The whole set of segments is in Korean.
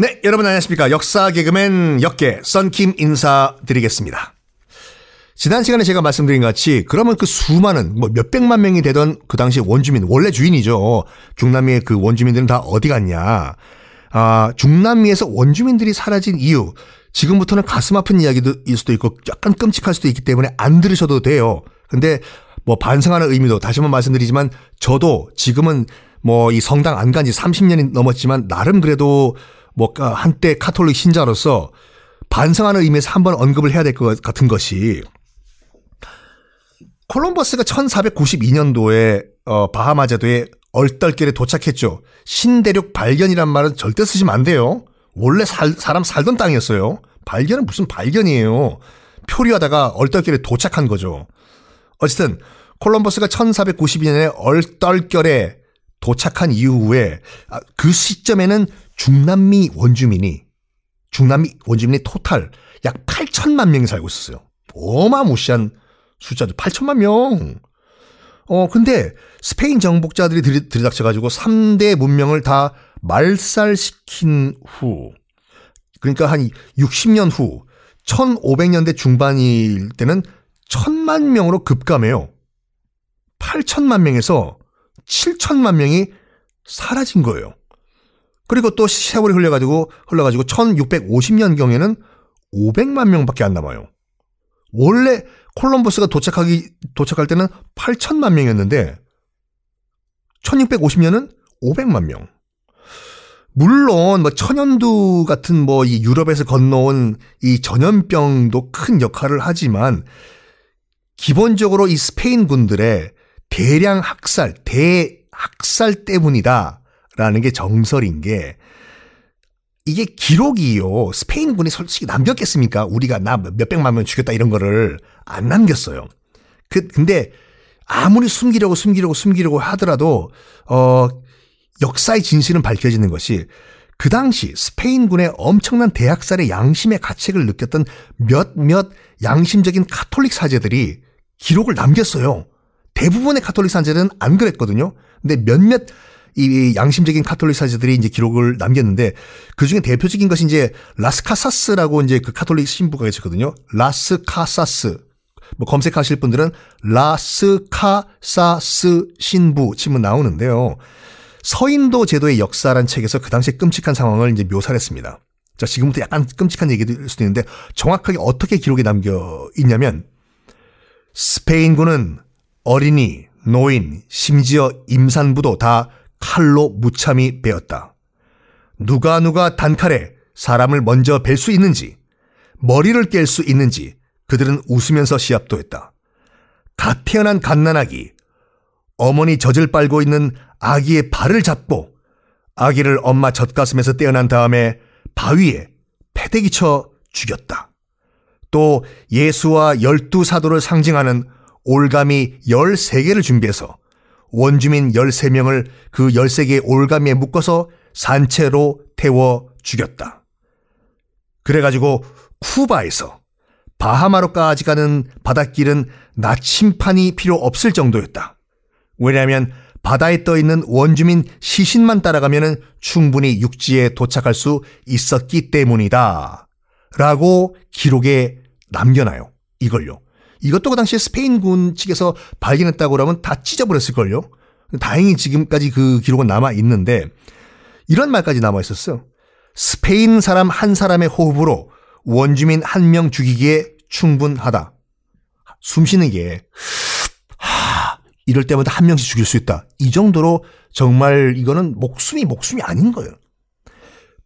네, 여러분 안녕하십니까. 역사 개그맨 역계 썬킴 인사드리겠습니다. 지난 시간에 제가 말씀드린 것 같이 그러면 그 수많은 뭐 몇백만 명이 되던 그 당시 원주민 원래 주인이죠. 중남미의 그 원주민들은 다 어디 갔냐. 아, 중남미에서 원주민들이 사라진 이유. 지금부터는 가슴 아픈 이야기일 수도 있고 약간 끔찍할 수도 있기 때문에 안 들으셔도 돼요. 근데 뭐 반성하는 의미도 다시 한번 말씀드리지만 저도 지금은 뭐 이 성당 안 간 지 30년이 넘었지만 나름 그래도 뭐 한때 카톨릭 신자로서 반성하는 의미에서 한번 언급을 해야 될 것 같은 것이 콜럼버스가 1492년도에 어, 바하마 제도에 얼떨결에 도착했죠. 신대륙 발견이란 말은 절대 쓰시면 안 돼요. 원래 살, 사람 살던 땅이었어요. 발견은 무슨 발견이에요. 표류하다가 얼떨결에 도착한 거죠. 어쨌든 콜럼버스가 1492년에 얼떨결에 도착한 이후에 아, 그 시점에는 중남미 원주민이 중남미 원주민이 토탈 약 8천만 명이 살고 있었어요. 어마무시한 숫자죠. 8천만 명. 어, 근데 스페인 정복자들이 들이, 들이닥쳐가지고 3대 문명을 다 말살시킨 후, 그러니까 한 60년 후, 1500년대 중반일 때는 천만 명으로 급감해요. 8천만 명에서 7천만 명이 사라진 거예요. 그리고 또 세월이 흘려가지고 흘러가지고 1650년 경에는 500만 명밖에 안 남아요. 원래 콜럼버스가 도착하기 도착할 때는 8천만 명이었는데 1650년은 500만 명. 물론 뭐 천연두 같은 뭐 이 유럽에서 건너온 이 전염병도 큰 역할을 하지만 기본적으로 이 스페인 군들의 대량 학살, 대학살 때문이다. 라는 게 정설인 게 이게 기록이요. 스페인군이 솔직히 남겼겠습니까? 우리가 나 몇백만 명 죽였다 이런 거를 안 남겼어요. 그 근데 아무리 숨기려고 숨기려고 숨기려고 하더라도 어 역사의 진실은 밝혀지는 것이 그 당시 스페인군의 엄청난 대학살의 양심의 가책을 느꼈던 몇몇 양심적인 카톨릭 사제들이 기록을 남겼어요. 대부분의 카톨릭 사제들은 안 그랬거든요. 근데 몇몇 이 양심적인 카톨릭 사제들이 이제 기록을 남겼는데 그 중에 대표적인 것이 이제 라스카사스라고 이제 그 카톨릭 신부가 계셨거든요. 라스카사스. 뭐 검색하실 분들은 라스카사스 신부 치면 나오는데요. 서인도 제도의 역사란 책에서 그 당시에 끔찍한 상황을 이제 묘사를 했습니다. 자, 지금부터 약간 끔찍한 얘기일 수도 있는데 정확하게 어떻게 기록에 남겨 있냐면 스페인군은 어린이, 노인, 심지어 임산부도 다 칼로 무참히 베었다. 누가 누가 단칼에 사람을 먼저 벨수 있는지, 머리를 깰 수 있는지 그들은 웃으면서 시합도 했다. 갓 태어난 갓난아기, 어머니 젖을 빨고 있는 아기의 발을 잡고 아기를 엄마 젖가슴에서 떼어난 다음에 바위에 패대기 쳐 죽였다. 또 예수와 열두 사도를 상징하는 올가미 13개를 준비해서 원주민 13명을 그 13개의 올가미에 묶어서 산채로 태워 죽였다. 그래가지고 쿠바에서 바하마로까지 가는 바닷길은 나침판이 필요 없을 정도였다. 왜냐하면 바다에 떠 있는 원주민 시신만 따라가면 충분히 육지에 도착할 수 있었기 때문이다. 라고 기록에 남겨놔요. 이걸요. 이것도 그 당시에 스페인군 측에서 발견했다고 그러면 다 찢어버렸을걸요. 다행히 지금까지 그 기록은 남아 있는데 이런 말까지 남아 있었어. 스페인 사람 한 사람의 호흡으로 원주민 한 명 죽이기에 충분하다. 숨 쉬는 게 하, 이럴 때마다 한 명씩 죽일 수 있다. 이 정도로 정말 이거는 목숨이 목숨이 아닌 거예요.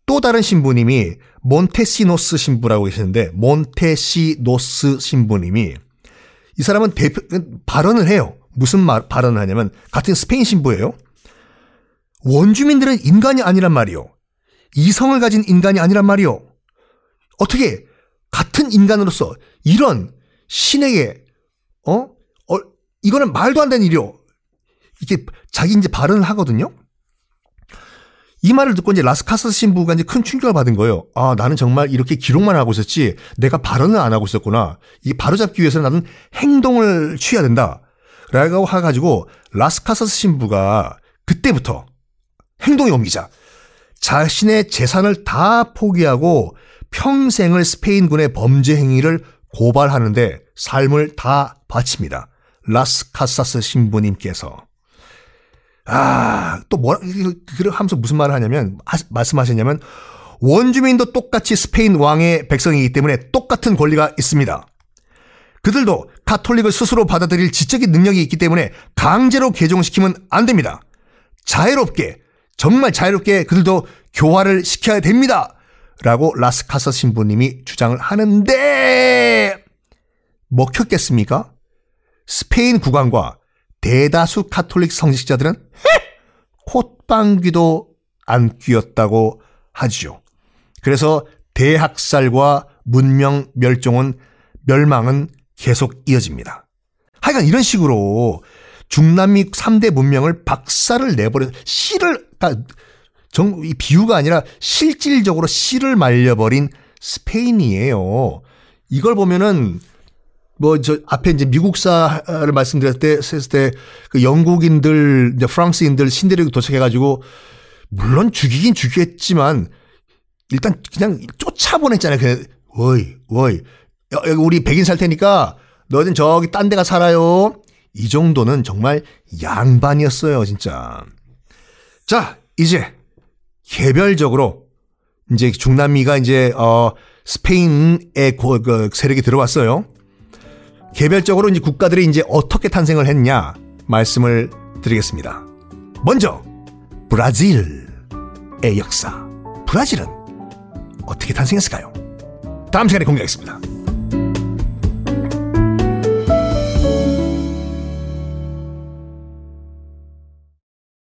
또 다른 신부님이 몬테시노스 신부라고 계시는데 몬테시노스 신부님이 이 사람은 대표, 발언을 해요. 무슨 말, 발언을 하냐면, 같은 스페인 신부예요. 원주민들은 인간이 아니란 말이요. 이성을 가진 인간이 아니란 말이요. 어떻게, 같은 인간으로서 이런 신에게, 어? 어, 이거는 말도 안 되는 일이요. 이게 자기 이제 발언을 하거든요. 이 말을 듣고 이제 라스카스 신부가 이제 큰 충격을 받은 거예요. 아, 나는 정말 이렇게 기록만 하고 있었지 내가 발언을 안 하고 있었구나. 이 바로잡기 위해서는 나는 행동을 취해야 된다. 라고 해가지고 라스카스 신부가 그때부터 행동에 옮기자 자신의 재산을 다 포기하고 평생을 스페인군의 범죄 행위를 고발하는데 삶을 다 바칩니다. 라스 카사스 신부님께서. 아, 또 뭐, 그 하면서 무슨 말을 하냐면, 말씀하셨냐면, 원주민도 똑같이 스페인 왕의 백성이기 때문에 똑같은 권리가 있습니다. 그들도 카톨릭을 스스로 받아들일 지적인 능력이 있기 때문에 강제로 개종시키면 안 됩니다. 자유롭게, 정말 자유롭게 그들도 교화를 시켜야 됩니다. 라고 라스카서 신부님이 주장을 하는데, 먹혔겠습니까? 스페인 국왕과 대다수 카톨릭 성직자들은 콧방귀도 안 뀌었다고 하지요. 그래서 대학살과 문명 멸종은 멸망은 계속 이어집니다. 하여간 이런 식으로 중남미 3대 문명을 박살을 내버려 씨를 그러니까 정, 이 비유가 아니라 실질적으로 씨를 말려버린 스페인이에요. 이걸 보면은 뭐 저 앞에 이제 미국사를 말씀드렸을 때 했을 때 그 영국인들 이제 프랑스인들 신대륙 도착해가지고 물론 죽이긴 죽였지만 일단 그냥 쫓아보냈잖아요. 그 어이 어이 여기 우리 백인 살 테니까 너희는 저기 딴 데가 살아요. 이 정도는 정말 양반이었어요, 진짜. 자, 이제 개별적으로 이제 중남미가 이제 어 스페인의 고, 그 세력이 들어왔어요. 개별적으로 이제 국가들이 이제 어떻게 탄생을 했냐 말씀을 드리겠습니다. 먼저 브라질의 역사. 브라질은 어떻게 탄생했을까요? 다음 시간에 공개하겠습니다.